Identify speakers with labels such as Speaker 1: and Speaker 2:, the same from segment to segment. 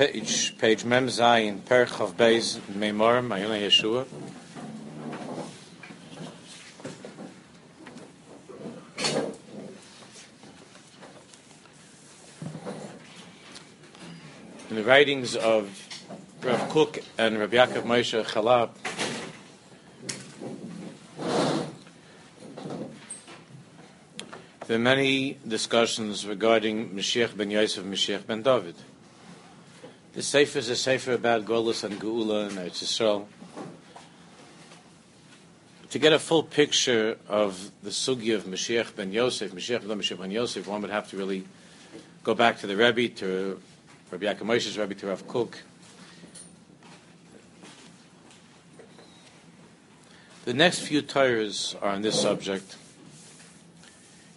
Speaker 1: page, page Mem Zayin, Beis Mayona Yeshua. In the writings of Rav Kook and Rav Yaakov Moshe Charlap, there are many discussions regarding Mashiach ben Yosef, Mashiach ben David. The Sefer is a Sefer about Golus and Geula and Eretz Yisrael. To get a full picture of the sugi of Mashiach ben Yosef, Mashiach ben Mashiach ben Yosef, one would have to really go back to the Rebbe, to Rabbi Yaakov Moshe's Rebbe, to Rav Kook. The next few Torahs are on this subject.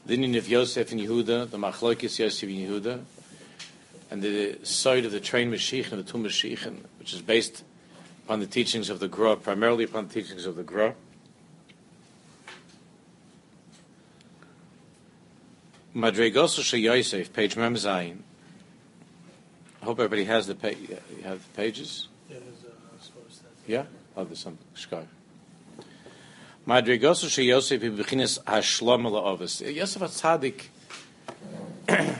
Speaker 1: The inyan of Yosef and Yehuda, the Machlokes Yosef and Yehuda, and the side of the train Mashiach and the two Mashiach, which is based upon the teachings of the Gra, primarily upon the teachings of the Gra. Madregosu Yosef, page Mem Zayin. I hope everybody has the page. You have the pages.
Speaker 2: Yeah, uh,
Speaker 1: Yeah? Oh, there's some shkar. Madrigosu she Yosef bechinas hashlom la'avos. Yosef Atzadik.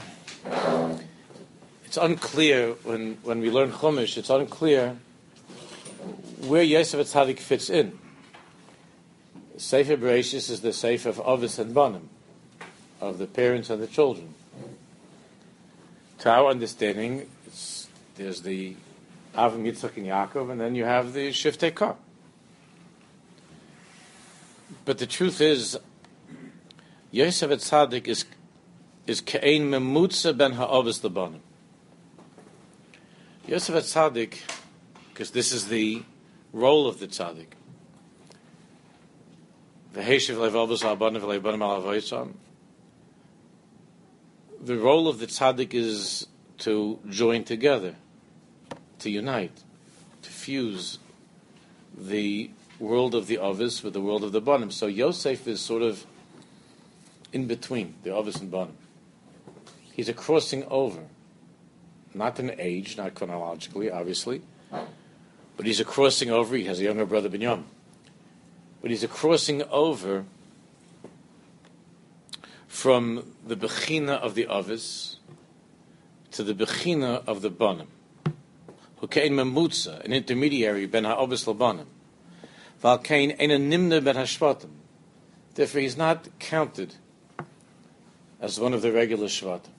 Speaker 1: It's unclear when, when we learn Chumash. It's unclear where Yosef Atzadik fits in. Sefer Bereshis is the Sefer of Avos and Banim, of the parents and the children. To our understanding, there's the Avim Yitzchak and Yaakov, and then you have the Shiftei Kar. But the truth is, Yosef Tzaddik is is kein memutza ben ha'avos lebanim. Yosef Tzaddik, because this is the role of the tzaddik. The role of the tzaddik is to join together, to unite, to fuse the world of the Ovis with the world of the Banim. So Yosef is sort of in between the Ovis and Banim. He's a crossing over, not in age, not chronologically, obviously, but he's a crossing over. He has a younger brother, Binyam. But he's a crossing over from the Bechina of the Ovis to the Bechina of the Banim. Hukein Memutza, an intermediary, Ben HaOvis Labanim. Valkain ein nimna ben hashvatim. Therefore, he's not counted as one of the regular shvatim.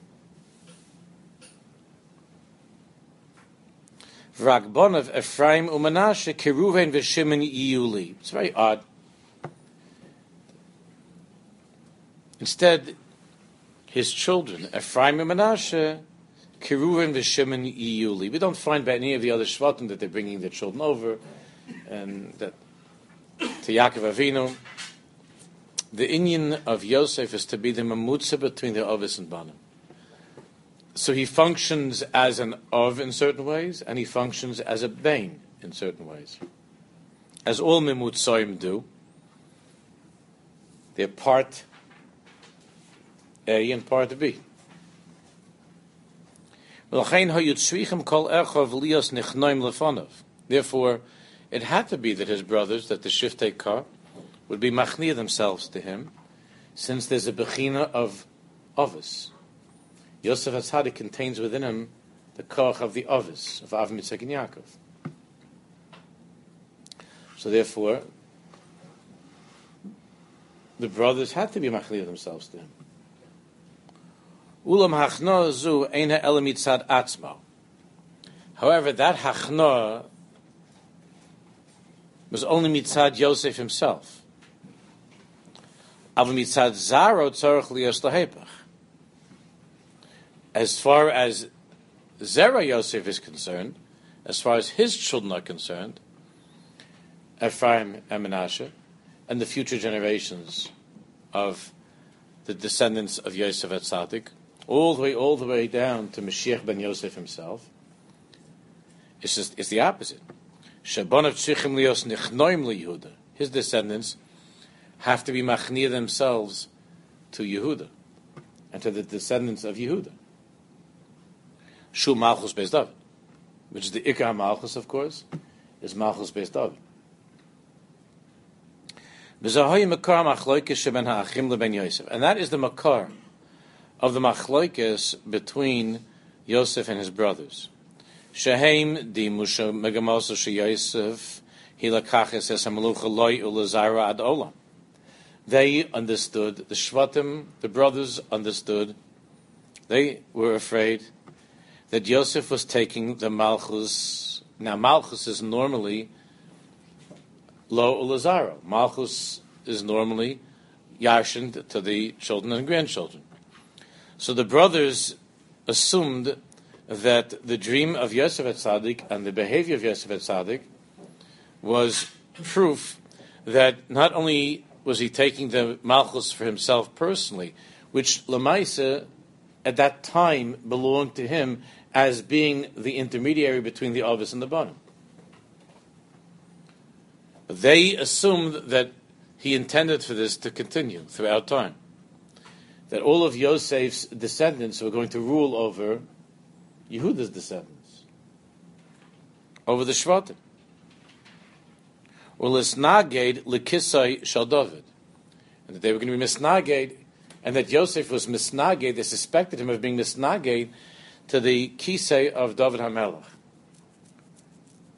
Speaker 1: Ephraim keruven yiyuli. It's very odd. Instead, his children, Ephraim and Menashe, Keruven v'Shimon yiyuli. We don't find by any of the other shvatim that they're bringing their children over, and that to Yaakov Avinu. The inyan of Yosef is to be the mamutza between the Ovis and Banim. So he functions as an of in certain ways, and he functions as a Bain in certain ways. As all Mimutzoim do. They're part A and part B. Therefore, it had to be that his brothers, that the Shiftei Kar, would be machnia themselves to him, since there's a bechina of Ovis. Yosef HaTzadik contains within him the koch of the Ovis, of Av Mitzvah and Yaakov. So therefore, the brothers had to be machnia themselves to him. Ulam hachna zu eina elamitzad atzma. However, that hachna was only mitzad Yosef himself. Avmitzad Zaro tzarich liyos lahepach. As far as Zera Yosef is concerned, as far as his children are concerned, Ephraim and Menashe, and the future generations of the descendants of Yosef at Tzaddik, all the way, all the way down to Mashiach ben Yosef himself, it's just it's the opposite. His descendants have to be machnia themselves to Yehuda and to the descendants of Yehuda. Shu Malchus Beis David. which is the Ikar Malchus, of course, is Malchus based David. And that is the makar of the machloikis between Yosef and his brothers. Shehem di Musha Megamosa She Yosef Hilakachis Es Hamalucha Loi Ulazara Ad Olam. They understood, the Shvatim, the brothers understood, they were afraid that Yosef was taking the Malchus. Now, Malchus is normally Lo Ulazaro. Malchus is normally Yarshin to the children and grandchildren. So the brothers assumed that the dream of Yosef at Tzaddik and the behavior of Yosef at Tzaddik was proof that not only was he taking the Malchus for himself personally, which Lamaisa at that time belonged to him as being the intermediary between the Avis and the Banim. They assumed that he intended for this to continue throughout time. That all of Yosef's descendants were going to rule over Yehuda's descendants, over the Shvatim. Or lisnaged likisai shal David, and that they were going to be misnaged, and that Yosef was misnaged. They suspected him of being misnaged to the kisei of David Hamelach.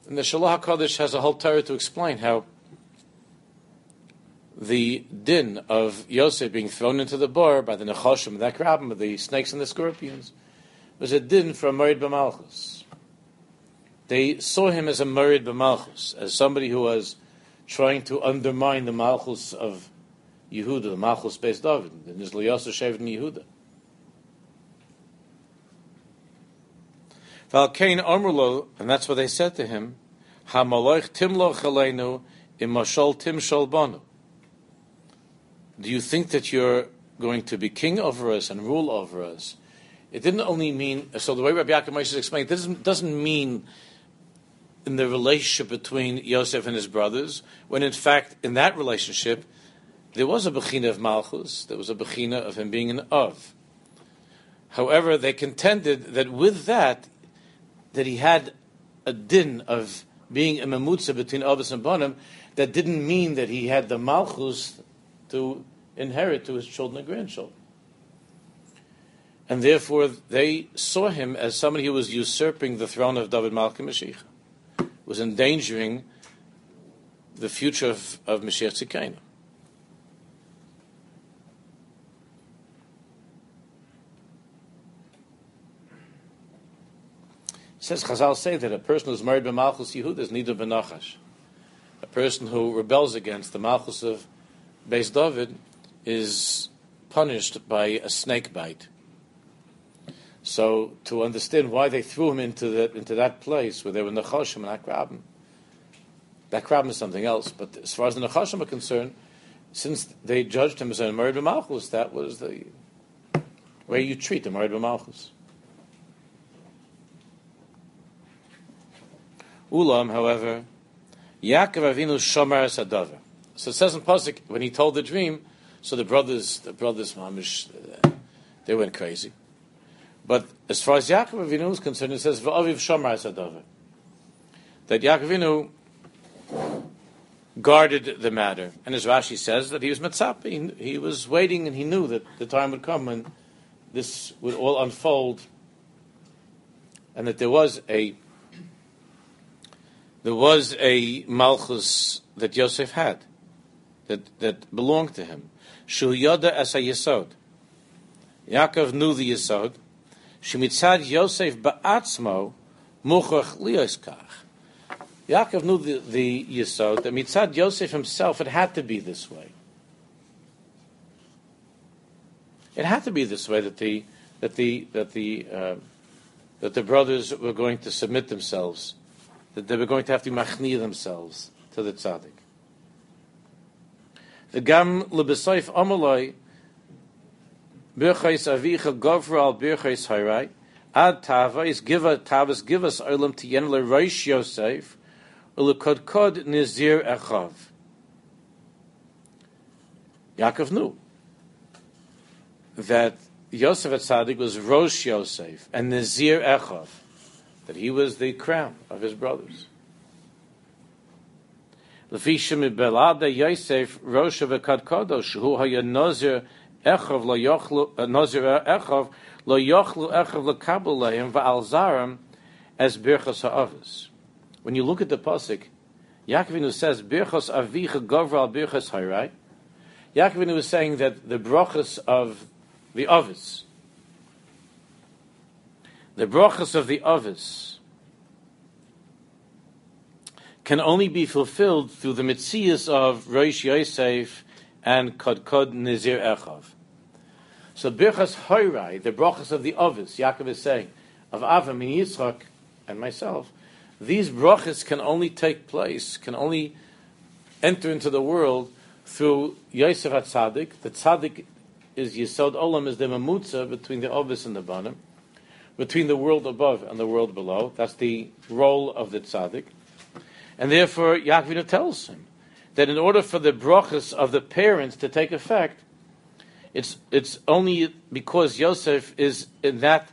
Speaker 1: And the Shalah Hakadosh has a whole Torah to explain how the din of Yosef being thrown into the bar by the Nechoshim, that crab, the snakes and the scorpions, was a din for a Merid B'Malchus. They saw him as a Merid B'Malchus, as somebody who was trying to undermine the Malchus of Yehuda, the Malchus based David, the Nizla Yosef Shevet Yehuda. Valkain Amrlo, and that's what they said to him, Hamaloich Timlo Chaleinu Imashol Tim Banu. Do you think that you're going to be king over us and rule over us? It didn't only mean, so the way Rabbi Yaakov Moshe explained, doesn't, doesn't mean in the relationship between Yosef and his brothers, when in fact, in that relationship, there was a Bechina of Malchus, there was a Bechina of him being an Of. However, they contended that with that, that he had a din of being a memutza between Avos and Banim, that didn't mean that he had the Malchus to inherit to his children and grandchildren. And therefore, they saw him as somebody who was usurping the throne of David Malki Mashiach, was endangering the future of, of Mashiach. Says Chazal say that a person who's married by Malchus Yehud is neither benachash. A person who rebels against the Malchus of Beis David is punished by a snake bite. So to understand why they threw him into that into that place where they were Nechoshim and Akrabim, that Akrabim is something else. But as far as the Nechoshim are concerned, since they judged him as a married Malchus, that was the way you treat a married Malchus. Ulam, however, Yaakov Avinu Shomer Sadavar. So it says in Pasuk when he told the dream, so the brothers, the brothers, mamish, they went crazy. But as far as Yaakov Avinu is concerned, it says V'aviv Shomer Sadavar. That Yaakov Avinu guarded the matter, and as Rashi says that he was mitzap, he, he was waiting, and he knew that the time would come when this would all unfold, and that there was a there was a malchus that Yosef had, that, that belonged to him. Shu yoda as a yesod. Yaakov knew the yesod. Shemitzad Yosef ba'atzmo muchach lioskach. Yaakov knew the, the yesod, that mitzad Yosef himself, it had to be this way. It had to be this way that the that the that the uh, that the brothers were going to submit themselves that they were going to have to machni themselves to the tzaddik. The gam lebesoif amaloi birchais avicha govra al birchais hayrai ad tava is giva tavas givas olam tiyen le roish Yosef ulekod kod nizir echav. Yaakov knew that Yosef at Tzaddik was Rosh Yosef and Nizir Echav that he was the crown of his brothers. Yosef. Eh, when you look at the pasuk, Yaakovinu says birchas avicha gavra al birchas. Yaakovinu is saying that the brachas of the ovis, the brachos of the avos, can only be fulfilled through the mitzias of Rosh Yosef and Kodkod Nizir Echav. So Birchas Hoirai, the brachas of the Ovis, Yaakov is saying, of Avram and Yitzchak and myself, these brachas can only take place, can only enter into the world through Yosef HaTzadik. The Tzadik is Yisod Olam, is the mamutza between the Ovis and the Banim, between the world above and the world below. That's the role of the tzaddik. And therefore, Yaakov tells him that in order for the brachas of the parents to take effect, it's, it's only because Yosef is in that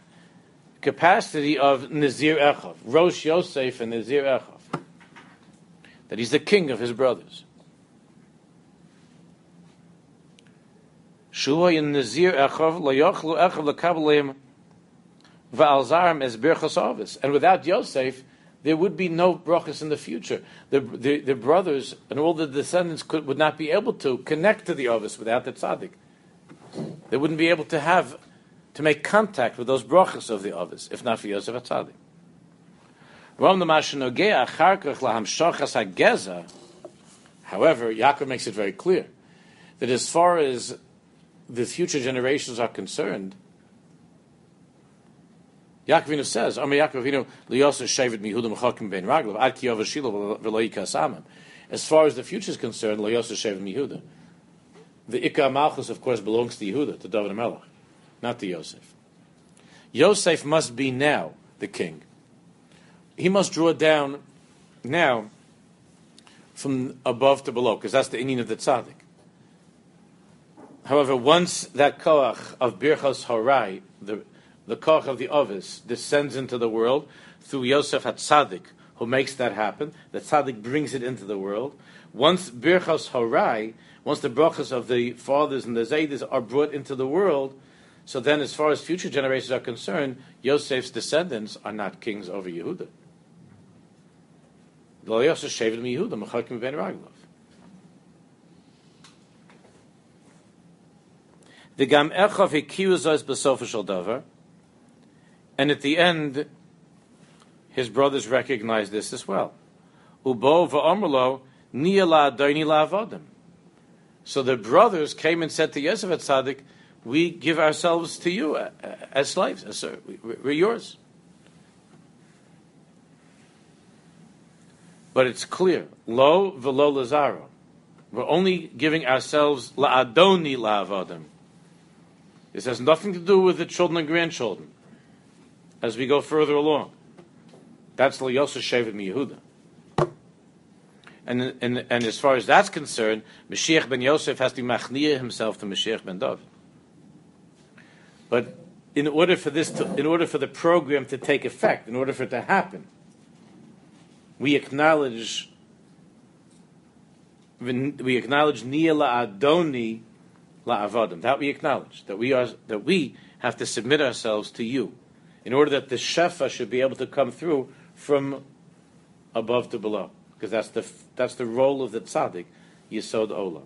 Speaker 1: capacity of Nazir Echav, Rosh Yosef and Nazir Echav, that he's the king of his brothers. Shuha in Nazir Echav, lo yochlu Echav lekabelim va'alzarim as birchas avis. And without Yosef, there would be no brachas in the future. The, the, the brothers and all the descendants could, would not be able to connect to the Ovis without the tzaddik. They wouldn't be able to have, to make contact with those brachas of the Ovis, if not for Yosef HaTzadik. However, Yaakov makes it very clear that as far as the future generations are concerned, Yaakovinu says, "Amar Yaakovinu mechakim ben raglav ad ki avashilo v'loika samim." As far as the future is concerned. The Ikka Malchus, of course, belongs to Yehuda, to David Melech, not to Yosef. Yosef must be now the king. He must draw down now from above to below, because that's the inyan of the tzaddik. However, once that koach of Birchos Horai, the the koch of the ovis descends into the world through Yosef HaTzadik, who makes that happen. The Tzadik brings it into the world. Once Birchas Horai, once the brachas of the fathers and the Zaydis are brought into the world, so then as far as future generations are concerned, Yosef's descendants are not kings over Yehuda. The gam echav hikiyuzos b'sofashal davar, and at the end, his brothers recognize this as well. Ubo. So the brothers came and said to Yosef at Tzaddik, we give ourselves to you uh, uh, as slaves. Uh, as, we're yours. But it's clear. Lo velo lazaro. We're only giving ourselves la la'adoni la'avodim. This has nothing to do with the children and grandchildren as we go further along. That's Yosef Shevet Yehuda. And, and, and as far as that's concerned, Mashiach ben Yosef has to machnia himself to Mashiach ben David. But in order for this, to, in order for the program to take effect, in order for it to happen, we acknowledge we acknowledge Nia la Adoni la Avodim. That we acknowledge that we are that we have to submit ourselves to you in order that the shefa should be able to come through from above to below, because that's the that's the role of the tzaddik, yisod olam.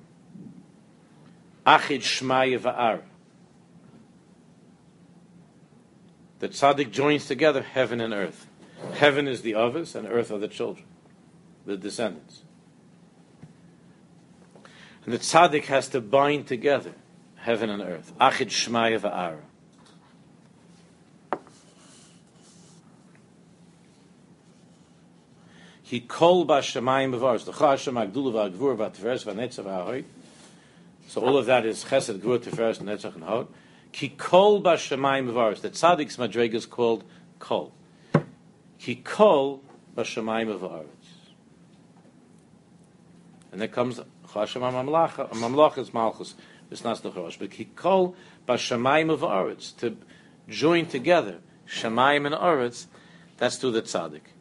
Speaker 1: Achid shmaya va'ara. The tzaddik joins together heaven and earth. Heaven is the others, and earth are the children, the descendants. And the tzaddik has to bind together heaven and earth. Achid shmaya va'ara. He kol ba shemayim b'varos. The chashem agdulu v'agvur v'atveres v'netzav ha'hoy. So all of that is chesed, gvur, tiferes, netzach, and hod. Ki kol ba shemayim b'varos. The tzaddik's madrega is called kol. Ki kol ba shemayim b'varos. And then comes chashem ha'mamlacha. Mamlacha is malchus. It's not the chorosh. But ki kol ba shemayim b'varos. To join together shemayim and oretz That's through the tzaddik.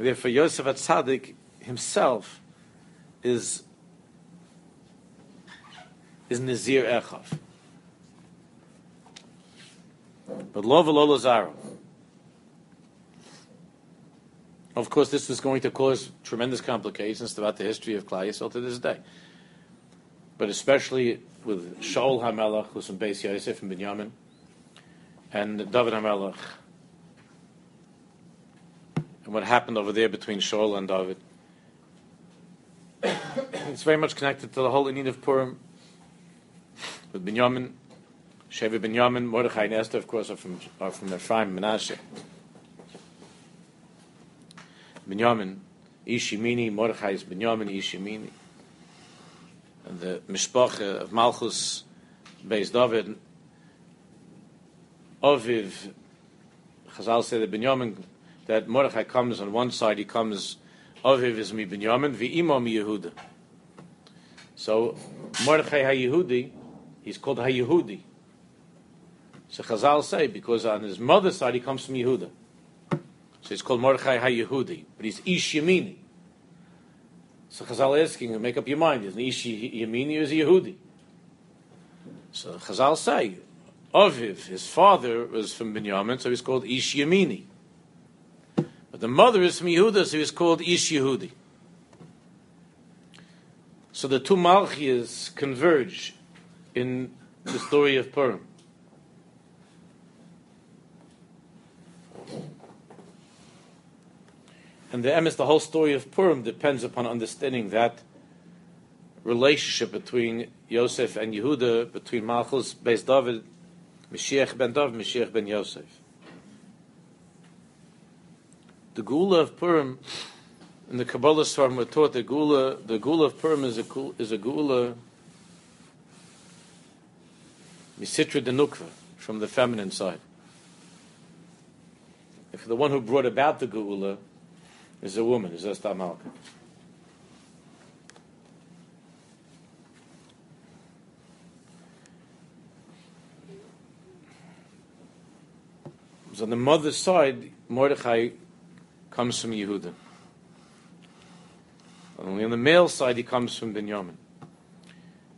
Speaker 1: Therefore, Yosef at himself is is Nazir Echav. But lo Lazaro. Of course, this is going to cause tremendous complications throughout the history of Klal Yisrael to this day. But especially with Shaul HaMelech, who's from Beis Yosef and Binyamin, and David HaMelech, and what happened over there between Shaul and David. it's very much connected to the whole inyan of Purim. With Binyamin, Sheva Binyamin, Mordechai and Esther, of course, are from, are from Ephraim Menashe. Binyamin, Ishimini, Mordechai is Binyamin, Ishimini. And the Mishpacha of Malchus, Beis David, Oviv, Chazal say that Binyamin, that Mordechai comes on one side, he comes, Oviv is mi Binyamin, V'imo mi Yehuda. So, Mordechai ha-Yehudi, he's called ha-Yehudi. So Chazal say, because on his mother's side, he comes from Yehuda. So he's called Mordechai HaYehudi, but he's Ish Yemini. So Chazal asking, make up your mind, is he Ish Yemini or is he Yehudi? So Chazal say, Aviv, his father was from Binyamin, so he's called Ish Yemini. But the mother is from Yehuda, so he's called Ish Yehudi. So the two Malchias converge in the story of Purim. And the emes, the whole story of Purim depends upon understanding that relationship between Yosef and Yehuda, between Malchus, Beis David, Mashiach ben David, Mashiach ben Yosef. The Gula of Purim, in the Kabbalah Svarim we're taught the Gula, the Gula of Purim is a, is a Gula Misitra Denukva, from the feminine side. If the one who brought about the Gula is a woman, is Esther Malka. On the mother's side, Mordechai comes from Yehuda. Only on the male side, he comes from Binyamin.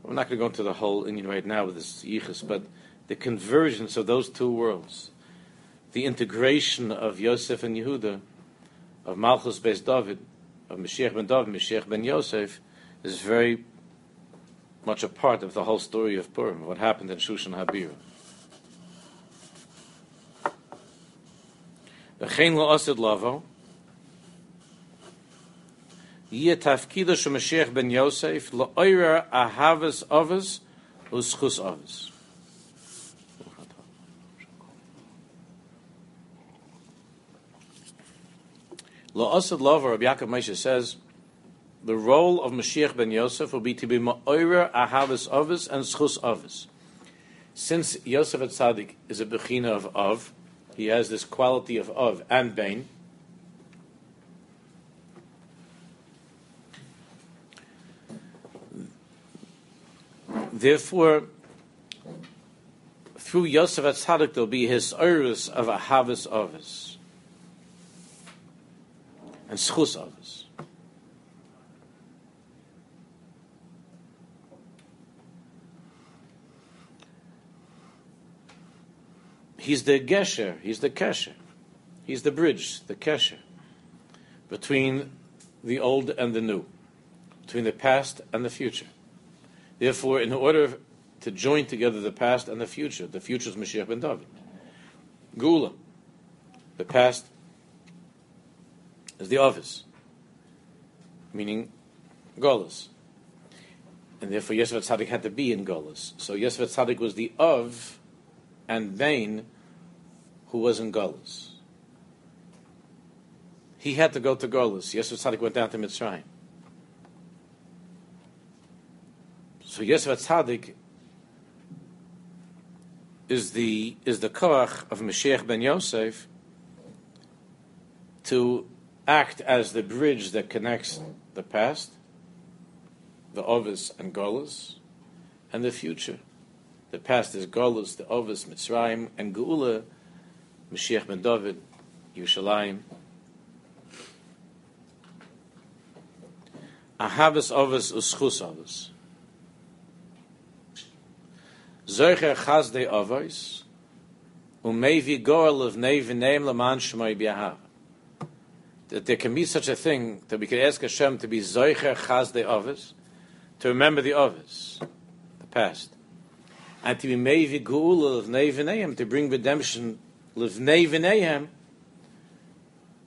Speaker 1: We're not going to go into the whole inyan right now with this yichus, but the convergence of those two worlds, the integration of Yosef and Yehuda, of Malchus Beis David, of Mashiach ben David, Mashiach ben Yosef, is very much a part of the whole story of Purim, what happened in Shushan Habira. V'chein lo osid lavo, yeh tafkido shel Mashiach ben Yosef lo oira ahavas avas u'schus avas. La'asad Lava, Rabbi Yaakov Moshe says, the role of Mashiach ben Yosef will be to be ma'oira ahavas avos and schus avos. Since Yosef at Tzaddik is a bechina of av, he has this quality of av and bain. Therefore, through Yosef at Tzaddik, there'll be his oirus of a ahavas avos and schus others. He's the gesher, he's the kesher, he's the bridge, the kesher, between the old and the new, between the past and the future. Therefore, in order to join together the past and the future, the future is Mashiach ben David. Gula, the past is the office, meaning Golas. And therefore Yosef Tzaddik had to be in Golas. So Yosef Tzaddik was the of and vain who was in Golas. He had to go to Golas. Yosef Tzaddik went down to Mitzrayim. So Yosef Tzaddik is the is the koach of Mashiach ben Yosef to act as the bridge that connects the past, the Ovis and Golas, and the future. The past is Golas, the Ovis, Mitzrayim, and Geula, Mashiach ben David, Yerushalayim. Ahavas ovas uschus ovas. Zoicher chazde ovos, umevi goel of nevineim laman shmoy biahav. That there can be such a thing that we could ask Hashem to be zoicher chazde ovos, to remember the ovos, the past, and to be mevi geula of nevineim, to bring redemption livnei v'neihem,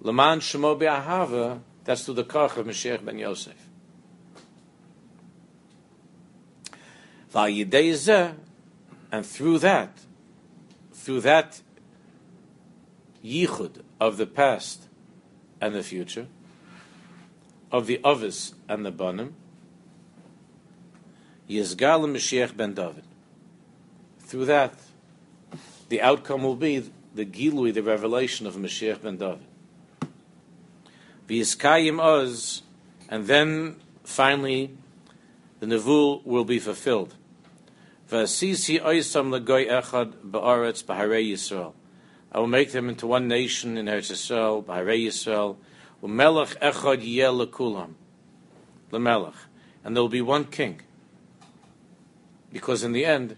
Speaker 1: leman shmo be'ahava, that's to the koch of Mashiach ben Yosef. V'ayidei and through that, through that yichud of the past and the future, of the ovis and the banim, Yizgal Mashiach ben David. Through that, the outcome will be the gilui, the revelation of Mashiach ben David. V'yiskayim oz, and then finally the nevul will be fulfilled. Yisrael. I will make them into one nation in Eretz Yisrael, b'harei Yisrael, u'melech echad yeh. And there will be one king. Because in the end,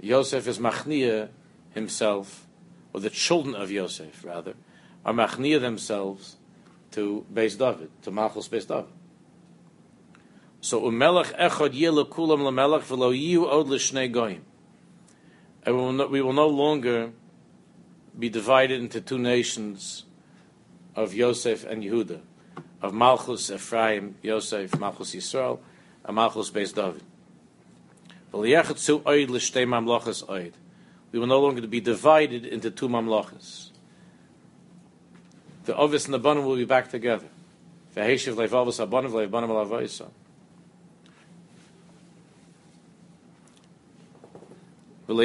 Speaker 1: Yosef is machnia himself or the children of Yosef, rather, are machnia themselves to Beis David, to Malchus Beis David. So umelech echad yila kulam lamelech v'lo yiu od l'shnei goyim. And we will, no, we will no longer be divided into two nations of Yosef and Yehuda, of Malchus Ephraim, Yosef, Malchus Yisrael, and Malchus Beis David. Mamlochas we will no longer be divided into two mamlachas. The Ovis and the Banim will be back together. We will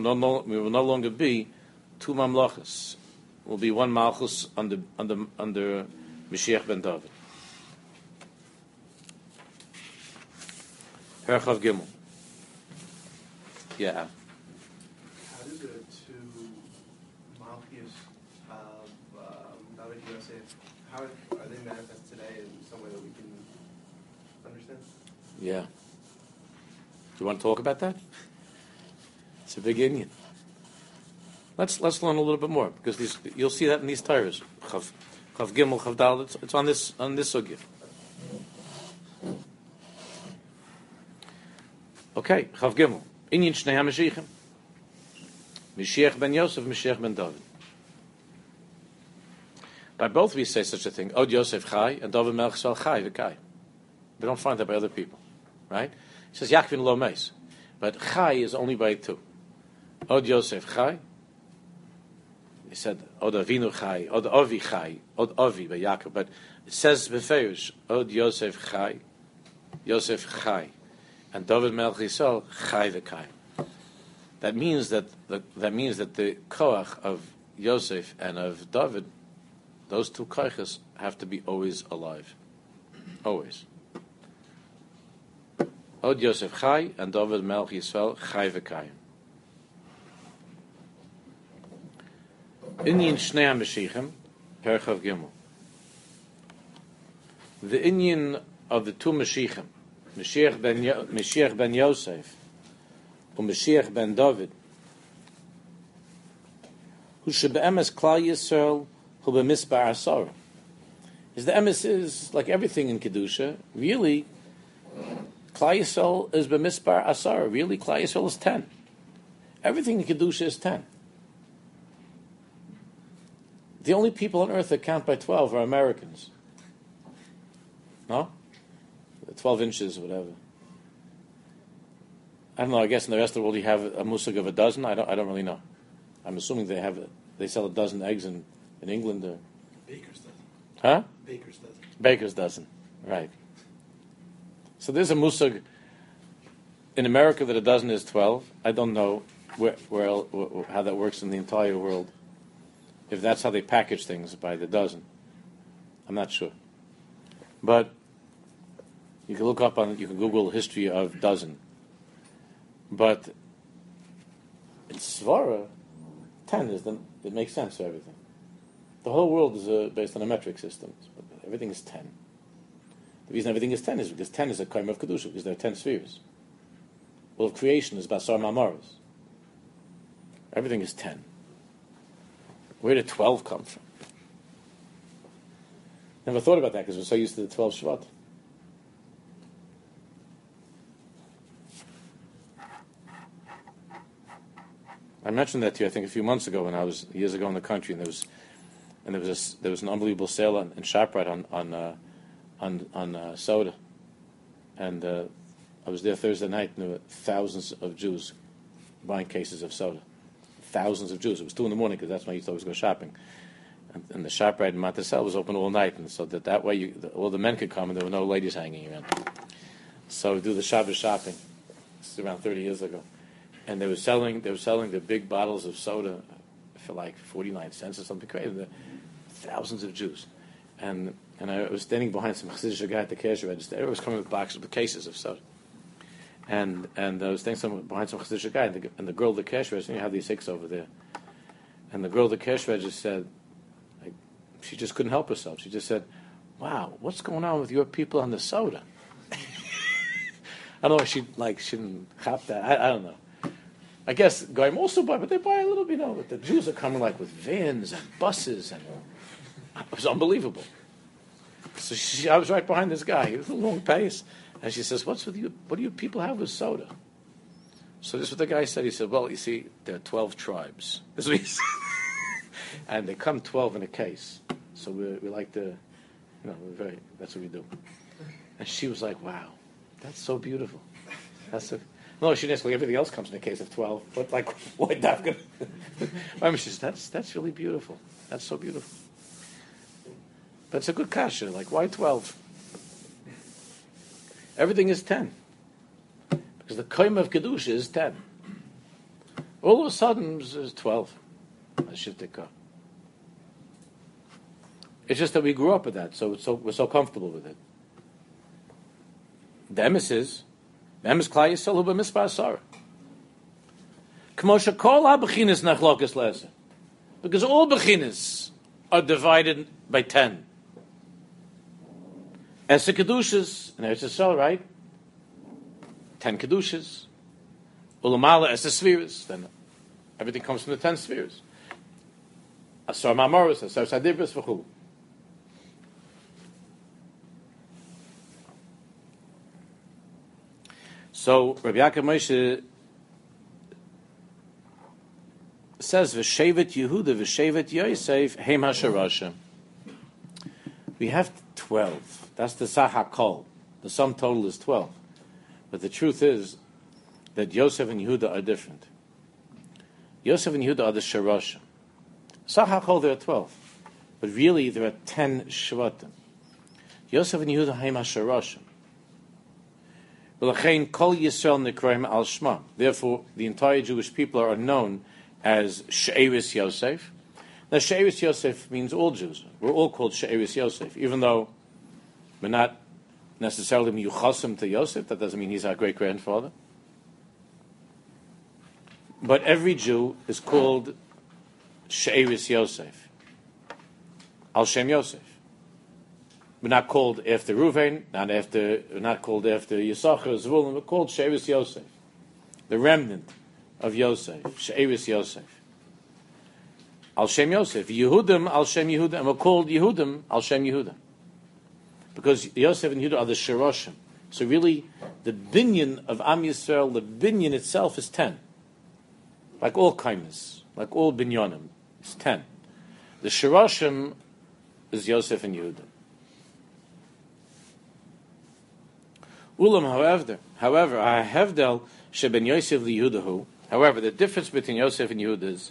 Speaker 1: no, we will no longer be two mamlachas. Will be one malchus under under under Mashiach ben David. Herchav Gimel. Yeah.
Speaker 3: How do the two Malchus of um, David Yosef, how are they manifest today in some way that we can understand?
Speaker 1: Yeah. Do you want to talk about that? It's a big inyan. Let's let's learn a little bit more because these you'll see that in these tires. Chav, Chav Gimel, Chav Dal. It's, it's on this on this sugya. Okay, Chav Gimel. Inyan Shnei HaMashiachim. Mashiach ben Yosef, Mashiach ben David. By both we say such a thing. Od Yosef Chai and David Melch Chai V'Kai. We don't find that by other people. Right? Says Yaakvin Lo Meis. But Chai is only by two. Od Yosef Chai. He said Od Avinu Chai, Od Ovi Chai, Od Ovi by Yaakov. But it says Befeirush, Od Yosef Chai, Yosef Chai and David Melch Chai. That means that the, that means that the koach of Yosef and of David, those two koachas have to be always alive, always. Od Yosef Chai and David Melch Yisrael Chai v'Kai. Inyan Shnei HaMashiachim, Perchav Gimel. The Inyan of the two Mashiachim, Mashiach ben, Yo- Mashiach ben Yosef and Mashiach ben David who should be emes Klal Yisrael who be misbar asara. Is the emes is like everything in kedusha. Really, Klal Yisrael is be misbar asara. Really, Klal Yisrael is ten. Everything in kedusha is ten. The only people on earth that count by twelve are Americans. No. 12 inches, whatever. I don't know. I guess in the rest of the world you have a musig of a dozen. I don't. I don't really know. I'm assuming they have. They sell a dozen eggs in in England. Or,
Speaker 3: Baker's dozen.
Speaker 1: huh?
Speaker 3: Baker's dozen.
Speaker 1: Baker's dozen. Right. So there's a musig in America that a dozen is 12. I don't know where, where el- wh- wh- how that works in the entire world. If that's how they package things by the dozen, I'm not sure. But you can look up on you can Google history of dozen. But in Svara, ten is the, it makes sense for everything. The whole world is uh, based on a metric system. Everything is ten. The reason everything is ten is because ten is a kaim of kedusha because there are ten spheres. Well, of creation is basar mamaras. Everything is ten. Where did twelve come from? Never thought about that because we're so used to the twelve Shvat. I mentioned that to you, I think, a few months ago when I was years ago in the country, and there was, and there was a, there was an unbelievable sale on, in Shoprite on on uh, on, on uh, soda, and uh, I was there Thursday night, and there were thousands of Jews buying cases of soda, thousands of Jews. It was two in the morning because that's when I used to always go shopping, and, and the right in Monticello was open all night, and so that that way you, the, all the men could come, and there were no ladies hanging around. So do the Shabbos shopping. Is around 30 years ago and they were selling they were selling the big bottles of soda for like 49 cents or something crazy. The thousands of Jews. And and I was standing behind some Chassidish guy at the cash register. Everyone was coming with boxes with cases of soda. And and I was standing some, behind some Chassidish guy, and the, and the girl at the cash register, you have these six over there. And the girl at the cash register said, like, she just couldn't help herself. She just said, "Wow, what's going on with your people on the soda?" I don't know if she like she didn't have that. I, I don't know. I guess Goyim also buy, but they buy a little bit. You know, but the Jews are coming like with vans and buses, and it was unbelievable. So she, I was right behind this guy. He was a long pace, and she says, "What's with you? What do you people have with soda?" So this is what the guy said. He said, "Well, you see, there are twelve tribes. This is what he said. and they come twelve in a case. So we, we like to, you know, we're very. That's what we do." And she was like, "Wow, that's so beautiful. That's so." No, she didn't. Everything else comes in a case of twelve. But like, why Dafka? I mean, she says that's that's really beautiful. That's so beautiful. But it's a good kasha. Like, why twelve? Everything is ten, because the kaim of kedusha is ten. All of a sudden, it's twelve. Shiftika. It's just that we grew up with that, so, so we're so comfortable with it. The Emes Klai Yisrael Hu B'Mispar Sarah. Kmosha Kol HaBechinas Nachlokas Lezer. Because all Bechinas are divided by ten. Esa Kedushas, and Eretz Yisrael, right? Ten Kedushas. Ulamala Esa Spheres, then everything comes from the ten spheres. Asar Mamoris, Asar Sadibris, V'chulu. So Rabbi Yaakov Moshe says V'shevet Yehuda V'shevet Yosef Heim HaSharashim. We have twelve. That's the Sahakol. The sum total is twelve. But the truth is that Yosef and Yehuda are different. Yosef and Yehuda are the Sharashim. Sahakol there are twelve, but really there are ten Shvatim. Yosef and Yehuda Heim HaSharashim. Therefore, the entire Jewish people are known as She'eris Yosef. Now, She'eris Yosef means all Jews. We're all called She'eris Yosef, even though we're not necessarily miyuchasim to Yosef. That doesn't mean he's our great grandfather. But every Jew is called She'eris Yosef, Al Shem Yosef. We're not called after Ruvain, not after, we're not called after Yisachar, Zvulun, we're called Shevis Yosef, the remnant of Yosef, Shevis Yosef. Al Shem Yosef, Yehudim Al Shem Yehuda, and we're called Yehudim Al Shem Yehuda. Because Yosef and Yehuda are the Shiroshim. So really, the binyan of Am Yisrael, the binyan itself is ten. Like all kaimas, like all binyanim, it's ten. The Shiroshim is Yosef and Yehuda. Ulam, however, however, I hevdel sheben Yosef liYudahu. However, the difference between Yosef and Yehuda is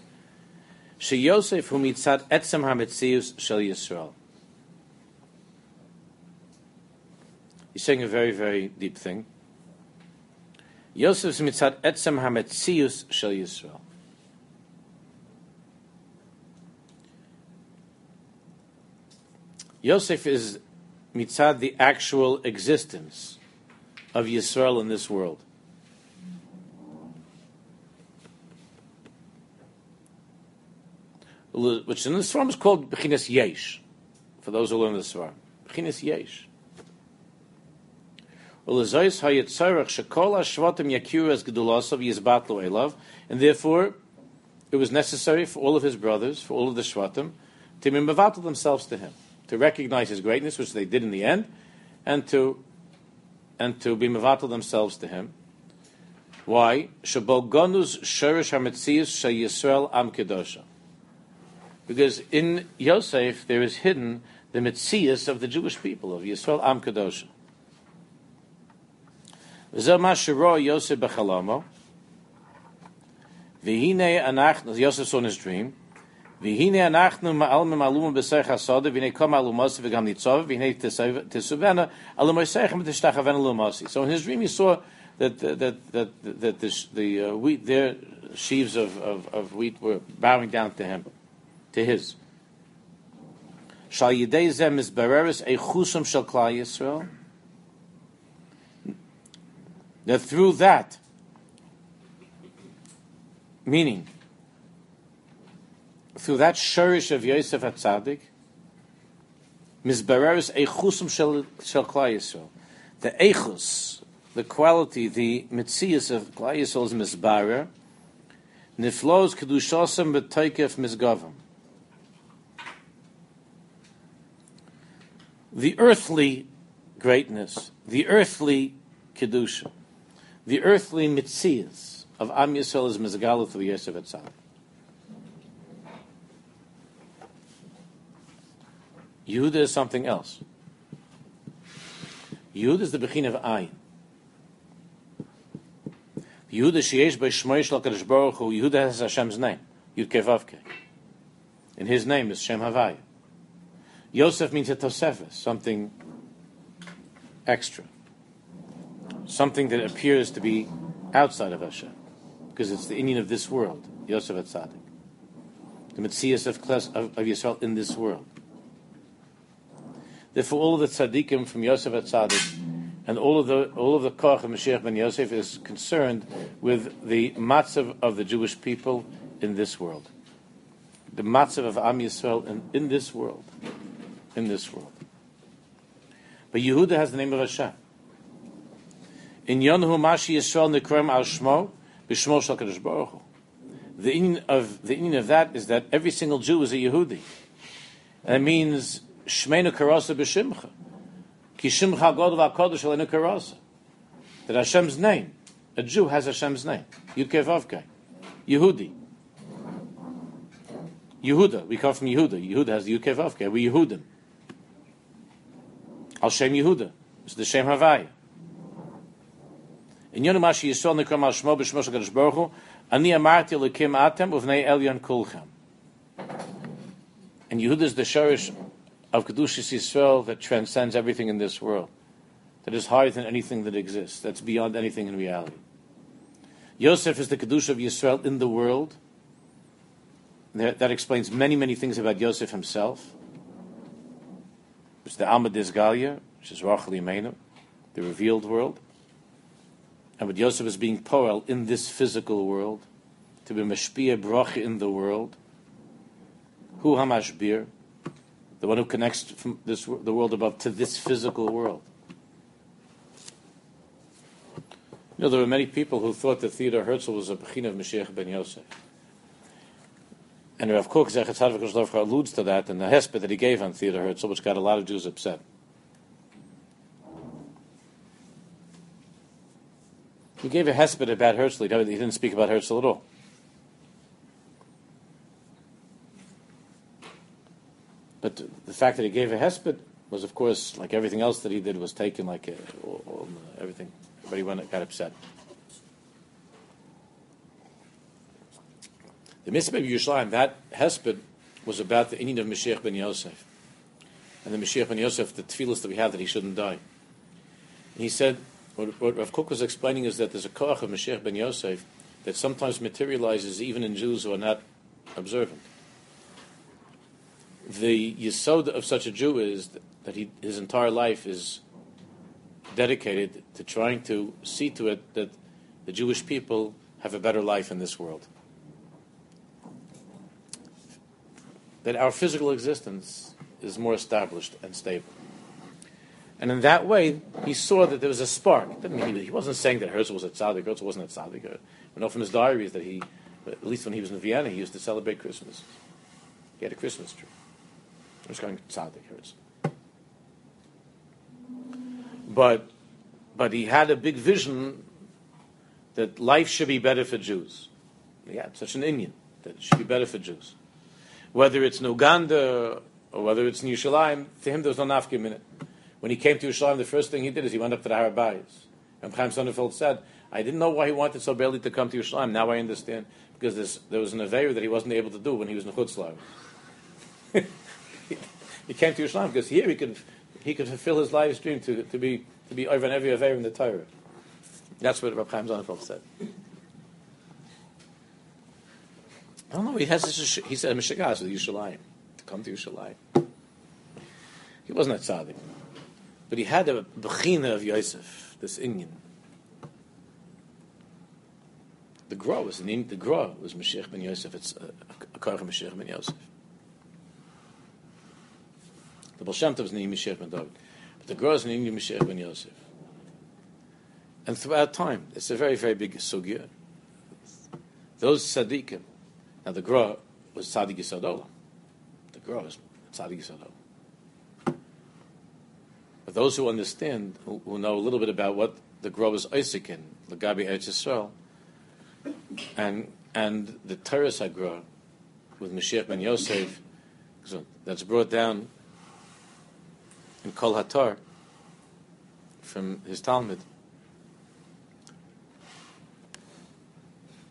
Speaker 1: she Yosef mitzad etzem hametzius shel Yisrael. He's saying a very, very deep thing. Yosef's mitzad etzem hametzius shel Yisrael. Yosef is mitzad the actual existence of Yisrael in this world. which in the Svarim is called Bechinas Yesh, for those who learn the Svarim. Bechinas Yesh. Elav, and therefore it was necessary for all of his brothers, for all of the shvatim, to be mevatel themselves to him, to recognize his greatness, which they did in the end, and to and to be mevatel themselves to him. Why? Because in Yosef there is hidden the mitzias of the Jewish people of Yisrael am kedosha. Yosef bechalamo. V'hine anachnu, Yosef saw in his dream, V'hine anachnu ma'almim alumim b'seich hasada, v'hine kom alumasi v'gam nitzov, v'hine tesuvena alumoseichem v'tishtachavena alumasi. So in his dream he saw that that that that, the, the uh, wheat, their sheaves of, of, of wheat were bowing down to him, to his. Shal yidei zem is bereres eichusam shal klal Yisrael. That through that, meaning through that shurish of Yosef Atzadik, mizbereres eichusam shal shal klal Yisrael. The eichus, the quality, the mitzias of Klal Yisrael's mizbarer, niflos kedushosam b'toikef mizgavam. The earthly greatness, the earthly kedusha, the earthly mitzias of Am Yisrael is mizgalu through Yosef Atzadik. Yehuda is something else. Yehuda is the Bechin of Ayin. Yehuda sheyesh by Shmoy Shal Kadosh Baruch Hu, Yehuda has Hashem's name, Yud Kevavke. And his name is Shem Havaya. Yosef means a Tosefes, something extra. Something that appears to be outside of Hashem. Because it's the inyan of this world, Yosef Atzadik. The Metzias of, of, of Yisrael in this world. Therefore, all of the tzaddikim from Yosef Atzadik and all of the all of the koch of Mashiach ben Yosef is concerned with the matzav of the Jewish people in this world, the matzav of Am Yisrael in, in this world, in this world. But Yehuda has the name of Hashem. In Yonahu Mashi Yisrael Nikrem Al Shmo B'Shmo Shal Baruch Hu. The meaning of the meaning of that is that every single Jew is a Yehudi. And it means Shmeinu Karasa B'Shimcha. Ki Shimcha God HaKodesh Elenu Karasa. That Hashem's name, a Jew has Hashem's name. Yudke Vavke. Yehudi. Yehuda. We come from Yehuda. Yehuda has the Yudke Vavke. We Yehudim. Al Shem Yehuda. It's the Shem Havaya. In Yonu Mashi Yisrael Nikram Al Shmo B'Shmo Shakadosh Baruch Hu Ani Amarti Lekim Atem Uvnei Elyon Kulchem. And Yehuda is the Shorish of Kedushas Yisrael that transcends everything in this world, that is higher than anything that exists, that's beyond anything in reality. Yosef is the Kedusha of Yisrael in the world. That, that explains many, many things about Yosef himself. It's the Alma Dizgalia, which is Rachel Imenu, the revealed world. And with Yosef is being Poel in this physical world, to be Mashpia Brach in the world. Hu Hamashbir, the one who connects from this the world above to this physical world. You know, there were many people who thought that Theodore Herzl was a Bechina of Mashiach ben Yosef. And Rav Kook alludes to that in the hesped that he gave on Theodore Herzl, which got a lot of Jews upset. He gave a hesped about Herzl. He didn't speak about Herzl at all. But the fact that he gave a hesped was, of course, like everything else that he did, was taken like a, all, all, uh, everything. Everybody went, got upset. The Mitzvah of Yerushalayim, that hesped was about the inyan of Mashiach ben Yosef. And the Mashiach ben Yosef, the tefillahs that we have that he shouldn't die. And he said, what, what Rav Kook was explaining is that there's a koach of Mashiach ben Yosef that sometimes materializes even in Jews who are not observant the yisod of such a Jew is that he, his entire life is dedicated to trying to see to it that the Jewish people have a better life in this world. that our physical existence is more established and stable. And in that way, he saw that there was a spark. He, he wasn't saying that Herzl was a tzaddik. Herzl wasn't a tzaddik. Uh, know from his diaries that he, at least when he was in Vienna, he used to celebrate Christmas. He had a Christmas tree. He was going tzaddik Herzl. But, but he had a big vision that life should be better for Jews. He had such an inyan that it should be better for Jews. Whether it's in Uganda or whether it's in Yerushalayim, to him there was no nafkim in it. When he came to Yerushalayim, the first thing he did is he went up to the Harabayas. And Chaim Sonnenfeld said, I didn't know why he wanted so badly to come to Yerushalayim. Now I understand. Because there was an Aveir that he wasn't able to do when he was in Chutzlar. he came to Yerushalayim because here he could, he could fulfill his life stream to, to be, to be over and every Aveir in the Torah. That's what Rabbi Chaim Sonnenfeld said. I don't know. He has this. He said Mishagas with Yerushalayim to come to Yerushalayim. He wasn't a tzaddik, but he had a bechina of Yosef, this inyan. The Gra was an the Gra was Mashiach ben Yosef. It's a, a Karach Mashiach ben Yosef. The Baal Shem Tov is named Mashiach ben David, but the Gra is inyan Mashiach ben Yosef. And throughout time, it's a very very big sugya. Those tzaddikim now the Gra was Tzadik Yisadola. The Gra was Tzadik Yisadola. But those who understand, who, who, know a little bit about what the Gra was Isaac in, the Gabi Eretz Yisrael, and and the Teres HaGra with Mashiach ben Yosef, that's brought down in Kol HaTor from his Talmud.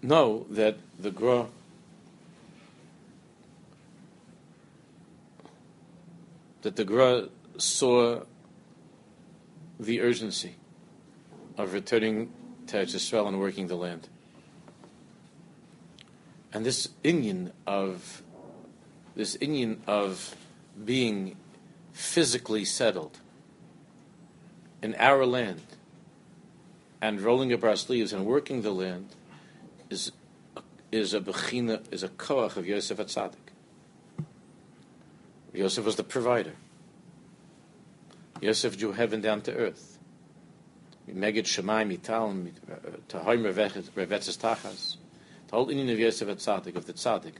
Speaker 1: Know that the Gra that the Gra saw the urgency of returning to Israel and working the land. And this inyan of this inyan of being physically settled in our land and rolling up our sleeves and working the land is is a bechina is a koach of Yosef Atzadik. Yosef was the provider. Yosef drew heaven down to earth. Megid Shemai Mital uh, Tahoim Revetzes Tachas. The whole inyan of Yosef at Tzaddik, of the Tzaddik,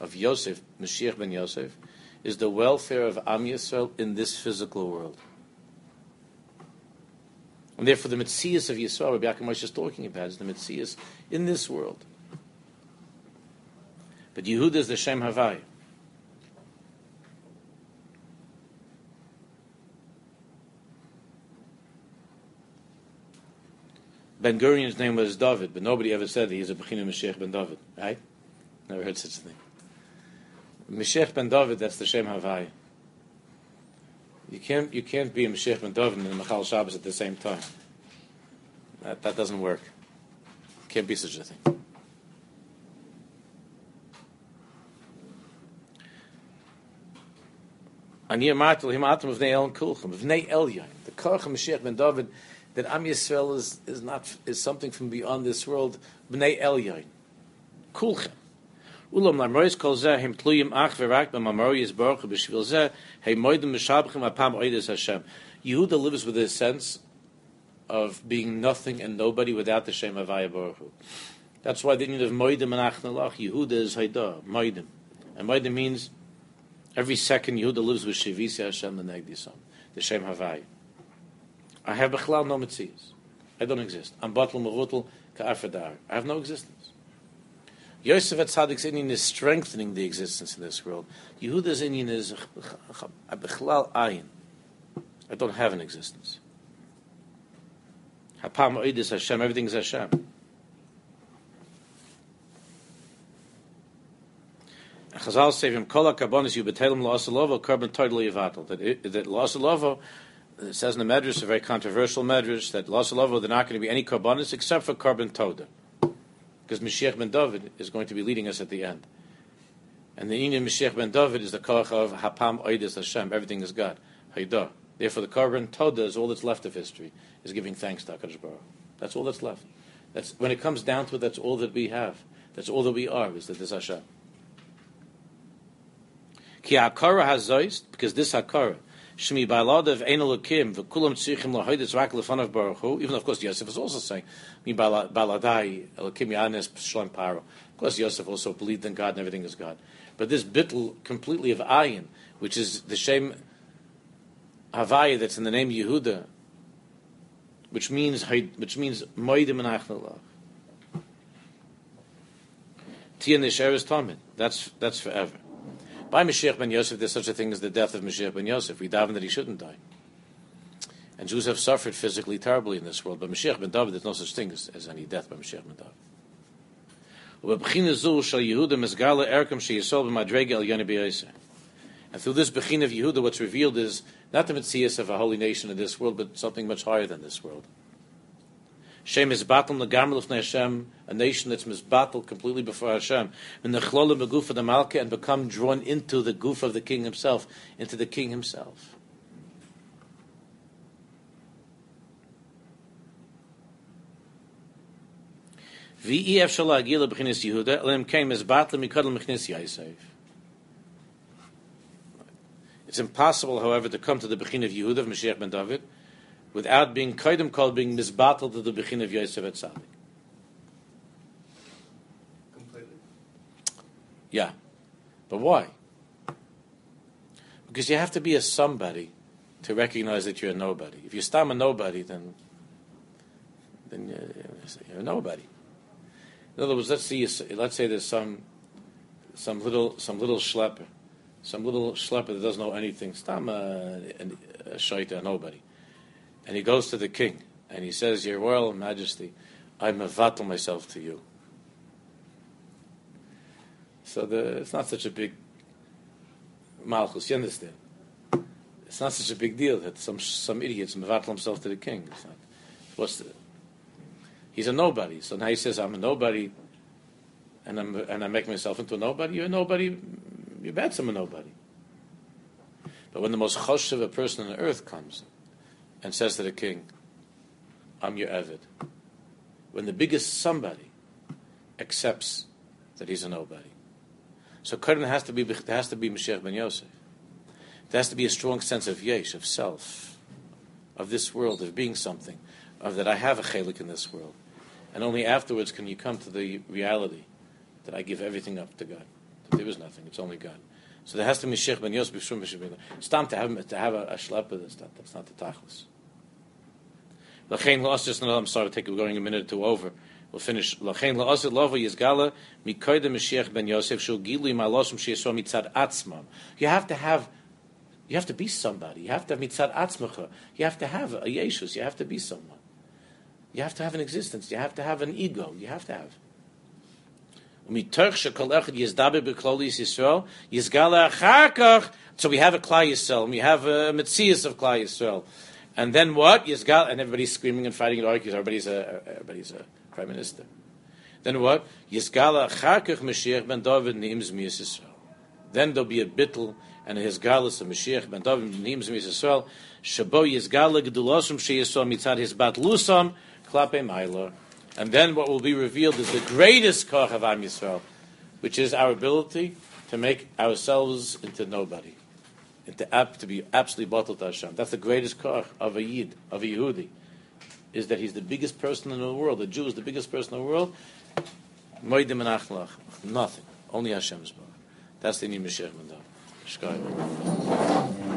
Speaker 1: of Yosef, Mashiach ben Yosef, is the welfare of Am Yisrael in this physical world. And therefore, the Metzias of Yisrael, Rabbi Yaakov Moshe is talking about, is the Metzias in this world. But Yehuda is the Shem Havai. Ben Gurion's name was David, but nobody ever said he's a Bechina Mashiach ben David, right? Never heard such a thing. Mashiach ben David, that's the Shem Havai. You can't, you can't be a Mashiach ben David and a Machal Shabbos at the same time. That, that doesn't work. Can't be such a thing. Of of. The Korach Mashiach ben David that Am Yisrael is, is not is something from beyond this world. Bnei Elyon, kulchem. Ulam lamois kol zeh him tluyim ach v'rak b'mamori yisbaruch b'shvil zeh hey moedim m'shabchim apam oides Hashem. Yehuda lives with a sense of being nothing and nobody without the Shem Havaya Baruch Hu. That's why the need of moedim and achnalach Yehuda is hayda moedim, and moedim means every second Yehuda lives with Shivisi Hashem the Negdisam, the Shem Havaya. I have bechlal no mitzias. I don't exist. I'm batel merutel ka'afadar. I have no existence. Yosef at Tzadik's inyan is strengthening the existence in this world. Yehuda's inyan is bechlal ayin. I don't have an existence. Hapam oidis Hashem. Everything is Hashem. Chazal say from kol hakabonis you la'asalovo korban totally avatal that that la'asalovo it says in the Medrash, a very controversial Medrash, that Lasalavo, they're not going to be any karbanis except for korban toda. Because Mashiach ben David is going to be leading us at the end. And the inyan Mashiach ben David is the koch of Hapam Oidis Hashem, everything is God. Haydah. Therefore, the korban toda is all that's left of history, is giving thanks to HaKadosh Baruch. That's all that's left. That's, when it comes down to it, that's all that we have. That's all that we are, is that this Hashem. Ki hakara hazoist, because this hakara, Shmi baladav ein elokim v'kulam tzrichim lahoydetz rak lefanav baruch. Even though, of course, Yosef is also saying, Mi baladai elokim yanes shlem paro. Of course, Yosef also believed in God and everything is God. But this bittul completely of ayin, which is the same havaya that's in the name Yehuda, which means which means moedim and Tia Nisheres Tamid. That's that's forever. By Mashiach ben Yosef, there's such a thing as the death of Mashiach ben Yosef. We daven that he shouldn't die. And Jews have suffered physically terribly in this world. But Mashiach ben David, there's no such thing as, as any death by Mashiach ben David. And through this Bechin of Yehuda, what's revealed is not the Metzias of a holy nation in this world, but something much higher than this world. Shem is battle legamrel of Hashem, a nation that's misbattled completely before Hashem, and the chlolim of the malka and become drawn into the goof of the king himself, into the king himself. V'ef shalagila b'chinis Yehuda, elim kein misbattle mikadel mechnis Yosef. It's impossible, however, to come to the Bechin of Yehuda of Mashiach ben David without being kaidim called being misbattled to the Bechin of Yosef at Tzaddik.
Speaker 3: Completely.
Speaker 1: Yeah. But why? Because you have to be a somebody to recognize that you're a nobody. If you're still a nobody, then then you're, a nobody. In other words, let's see. Let's say there's some some little some little schlepper some little schlepper that doesn't know anything, stam a, a, a nobody. And he goes to the king and he says, Your Royal Majesty, I mevatel myself to you. So the, it's not such a big malchus, you understand? It's not such a big deal that some some idiots mevatel himself to the king. It's not, what's the, he's a nobody. So now he says, I'm a nobody, and I'm and I make myself into a nobody. You're a nobody you're bad a nobody. But when the most choshev a person on earth comes and says to the king, I'm your Evid, when the biggest somebody accepts that he's a nobody. So Kurdan has to be has to be Mashiach ben Yosef. There has to be a strong sense of yesh, of self, of this world, of being something, of that I have a chelik in this world. And only afterwards can you come to the reality that I give everything up to God. That there is nothing. It's only God. So there has to be Sheikh ben Yosef Bishum It's time to have to have a, a schlepper. That's not that's not the tachlis. Lachain lost just another. I'm sorry, to take we're going a minute or two over. We'll finish. Lachain la'asid lava yizgala mikoyde Mashiach ben Yosef shul gilui malosum sheyesor mitzad atzmam. You have to have. You have to be somebody. You have to have mitzad atzmacha. You have to have a yeshus. You have to be someone. You have to have an existence. You have to have an ego. You have to have. So we have a Klai Yisrael, we have a Metzias of Klai Yisrael. And then what? Yisgal, and everybody's screaming and fighting and arguing. Everybody's a, everybody's a prime minister. Then what? Yisgala Achakach Mashiach ben David Nims Miyas Yisrael. Then there'll be a bittel and a Hizgalus of Mashiach ben David Nims Miyas Yisrael. Shabo Yisgala Gedulosum Sheyisrael mitzad his bat lusam klape mailer. And then what will be revealed is the greatest koch of Am Yisrael, which is our ability to make ourselves into nobody, into ap, to be absolutely bottled to Hashem. That's the greatest koch of a Yid, of a Yehudi, is that he's the biggest person in the world. The Jew is the biggest person in the world. Nothing. Only Hashem's bar. That's the Mashiach Shkai.